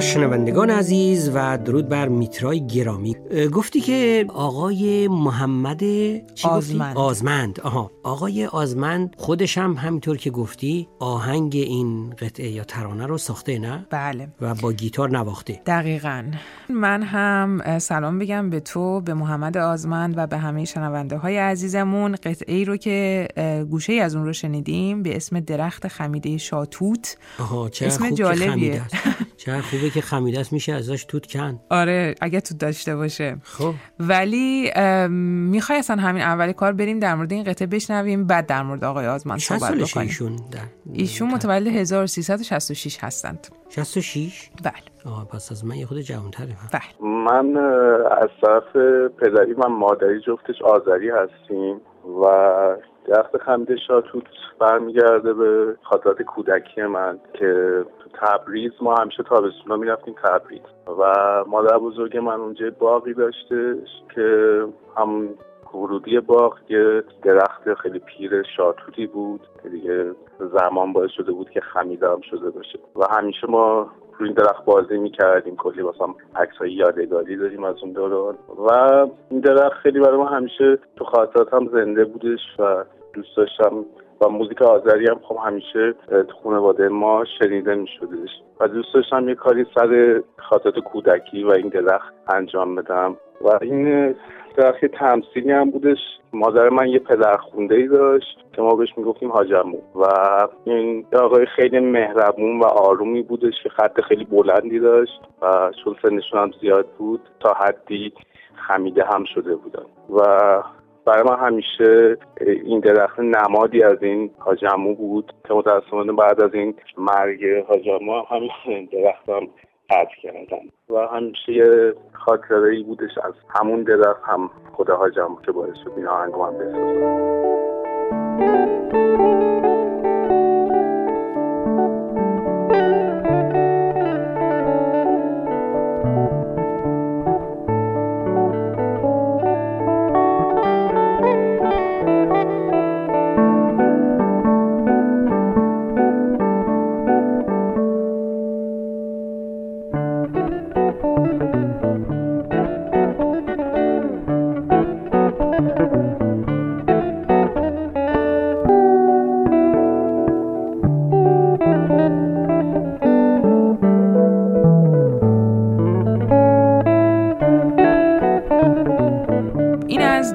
شنوندگان عزیز و درود بر میترای گرامی. گفتی که آقای محمد آزمند. آزمند. آها. آقای آزمند خودش هم همینطور که گفتی آهنگ این قطعه یا ترانه رو ساخته نه؟ بله. و با گیتار نواخته. دقیقا. من هم سلام بگم به تو به محمد آزمند و به همه شنونده های عزیزمون. قطعه ای رو که گوشه ای از اون رو شنیدیم به اسم درخت خمیده شاتوت. آها چه اسم خوب جالبیه. چه خوبه که خمیده است میشه ازش توت کن آره اگه توت داشته باشه. خب. ولی می‌خوای اصلا همین اولی کار بریم در مورد این قطعه بشنویم بعد در مورد آقای آزمند صحبت بکنیم. ایشون در ایشون متولد 1366 هستند. 66 بله. آه پس از من یه خود جوانتره بله. من از طرف پدری و مادری جفتش آذری هستیم. و درخت خمده شاتوت برمیگرده به خاطرات کودکی من که تو تبریز ما همیشه تابستونا می‌رفتیم تبریز. و مادر بزرگ من اونجا باقی داشتش که هم ورودی باغ یه درخت خیلی پیر شاتوتی بود که دیگه زمان باعث شده بود که خمیده هم شده باشه. و همیشه ما روی این درخت بازی می‌کردیم کلی واسه عکس های یادگاری داریم از اون دوران. و این درخت خیلی برای ما همیشه تو خاطرات هم زنده بودش و دوست داشتم و موزیک آذری هم خب همیشه تو خانواده ما شنیده می شدش و دوست داشتم یه کاری سر خاطرات کودکی و این درخت انجام بدم. و این درخت تمثیلی هم بودش. مادر من یه پدر خونده ای داشت که ما بهش می‌گفتیم حاجمو. و این آقای خیلی مهربون و آرومی بودش که خط خیلی بلندی داشت و چون سنشون هم زیاد بود تا حدی خمیده هم شده بودن. و برای من همیشه این درخت نمادی از این حاجمو بود که متاسفانه بعد از این مرگ حاجمو همین درخت هم قطع کردن. و همیشه یه خاطره ای بودش از همون درخت هم خدا حاجمو که باعث شد این آهنگ من بسازم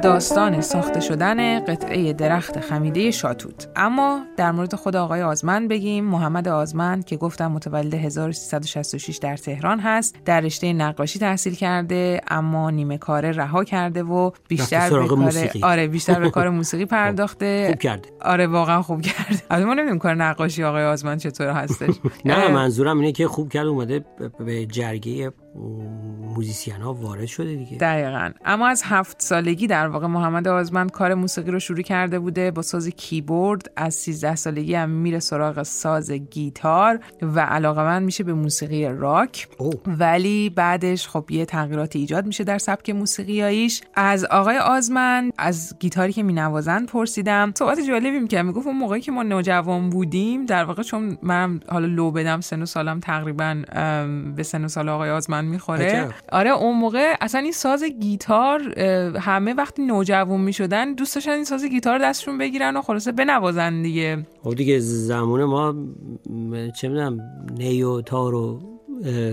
داستان ساخته شدن قطعه درخت خمیده شاتوت. اما در مورد خود آقای آزمند بگیم. محمد آزمند که گفتم متولد 1366 در تهران هست در رشته نقاشی تحصیل کرده اما نیمه کاره رها کرده و بیشتر به کار آره بیشتر به کار موسیقی پرداخته. خوب کرده. آره واقعا خوب کرده. البته ما نمی‌دونیم کار نقاشی آقای آزمند چطور هستش. نه منظورم اینه که خوب کرده اومده به جرگه موزیسین ها وارد شده دیگه. دقیقا. اما از هفت سالگی در واقع محمد آزمند کار موسیقی رو شروع کرده بوده با ساز کیبورد. از 13 سالگی هم میره سراغ ساز گیتار و علاقه‌مند میشه به موسیقی راک. او. ولی بعدش خب یه تغییرات ایجاد میشه در سبک موسیقیاییش. از آقای آزمند از گیتاری که مینوازن پرسیدم. صحبت جالبی می‌کنن می‌گفت اون موقعی که ما نوجوان بودیم در واقع چون من حالا لو بدم سن و سالم تقریبا به سن و سال آقای آزمند تکان می‌خوره. آره اون موقع اصلا این ساز گیتار همه وقتی نوجوان می‌شدن دوست داشتن این ساز گیتار دستشون بگیرن و خلاصه بنوازن دیگه. خب دیگه زمان ما چه می‌دونم نی و تار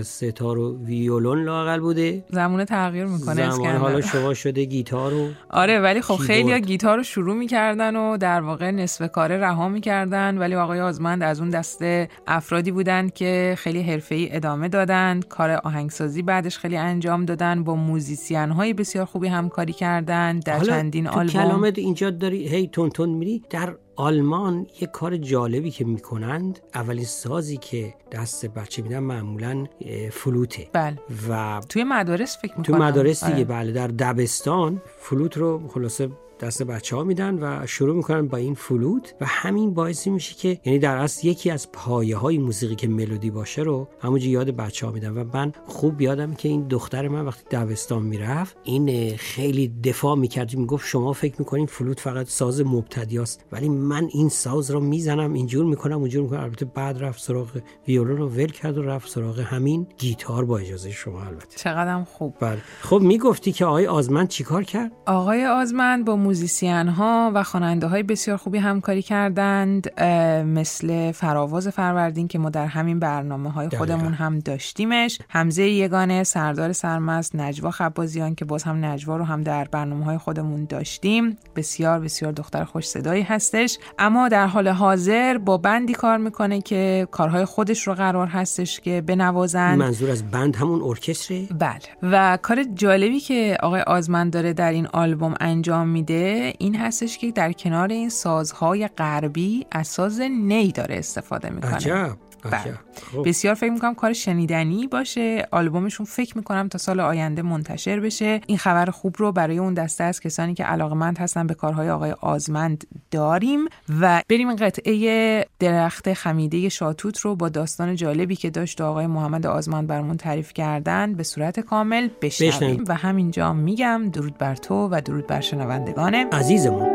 و سه‌تار و ویولون لاقل بوده. زمان تغییر می‌کنه زمان حالا شما شده گیتار و آره ولی خب خیلی ها گیتار رو شروع می‌کردن و در واقع نصف کاره رها می‌کردن. ولی آقای آزمند از اون دسته افرادی بودن که خیلی حرفه‌ای ادامه دادن کار آهنگسازی بعدش خیلی انجام دادن با موزیسین های بسیار خوبی همکاری کردن در چندین آلبوم. کلامت اینجا داری هی تون تون میری در آلمان یه کار جالبی که می‌کنند اولین سازی که دست بچه میدن معمولا فلوته. بله. و توی مدارس فکر می‌کنم. توی مدارس دیگه آره. بله در دبستان فلوت رو خلاصه دست بچه ها میدن و شروع می‌کنن با این فلوت و همین باعثی میشه که یعنی در اصل یکی از پایه های موسیقی که ملودی باشه رو همونجا یاد بچه ها میدن و من خوب یادم که این دختر من وقتی دوستان می‌رفت این خیلی دفاع می‌کرد می‌گفت شما فکر می‌کنین فلوت فقط ساز مبتدیاست ولی من این ساز رو می‌زنم اینجور می‌کنم اونجور می‌کنم. البته بعد رفت سراغ ویولون رو ول کرد و رفت سراغ همین گیتار با اجازه شما البته. چقدرم خوب. بله. خب می‌گفتی که آقای آزمند چیکار کرد؟ آقای آزمند با موزیسین ها و خواننده های بسیار خوبی همکاری کردند مثل فراواز فروردین که ما در همین برنامه های خودمون هم داشتیمش حمزه یگانه سردار سرمست نجوا خبازیان که باز هم نجوا رو هم در برنامه های خودمون داشتیم. بسیار بسیار دختر خوش صدایی هستش. اما در حال حاضر با بندی کار می‌کنه که کارهای خودش رو قرار هستش که بنوازن. منظور از بند همون ارکستره؟ بله. و کار جالبی که آقای آزمند داره در این آلبوم انجام میده این هستش که در کنار این سازهای غربی از ساز نی داره استفاده می‌کنه. عجب. بله. خب. بسیار فکر می‌کنم کار شنیدنی باشه. آلبومشون فکر می‌کنم تا سال آینده منتشر بشه. این خبر خوب رو برای اون دسته از کسانی که علاقمند هستن به کارهای آقای آزمند داریم. و بریم قطعه درخت خمیده شاتوت رو با داستان جالبی که داشت آقای محمد آزمند برمون تعریف کردن به صورت کامل بشنویم. و همینجا میگم درود بر تو و درود بر شنوندگان. عزیزمون.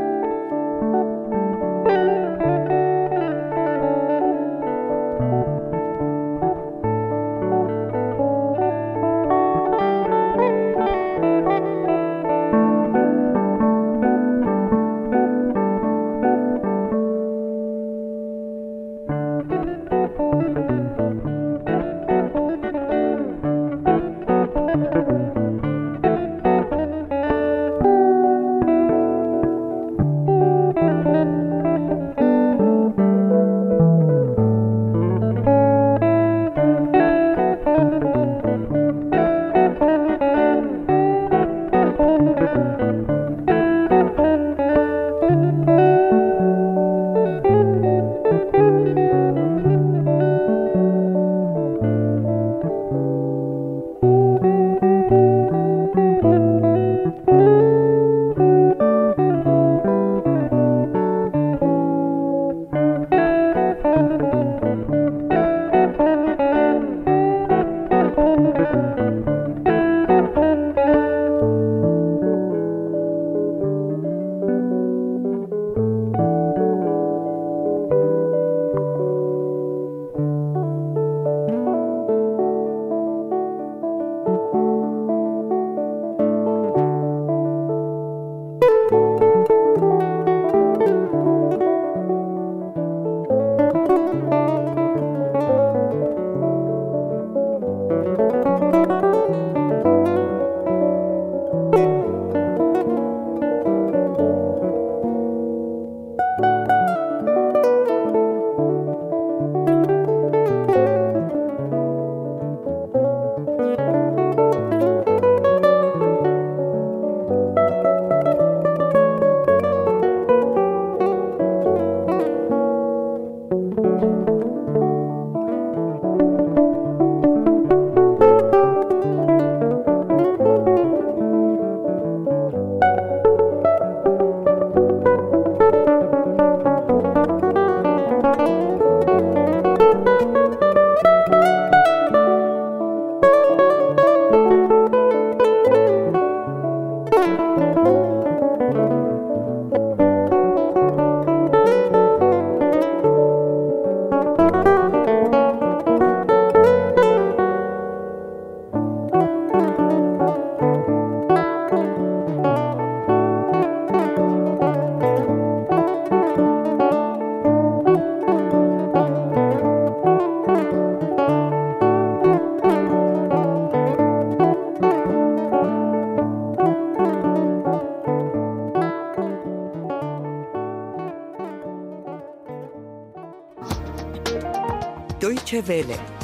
دویچه وله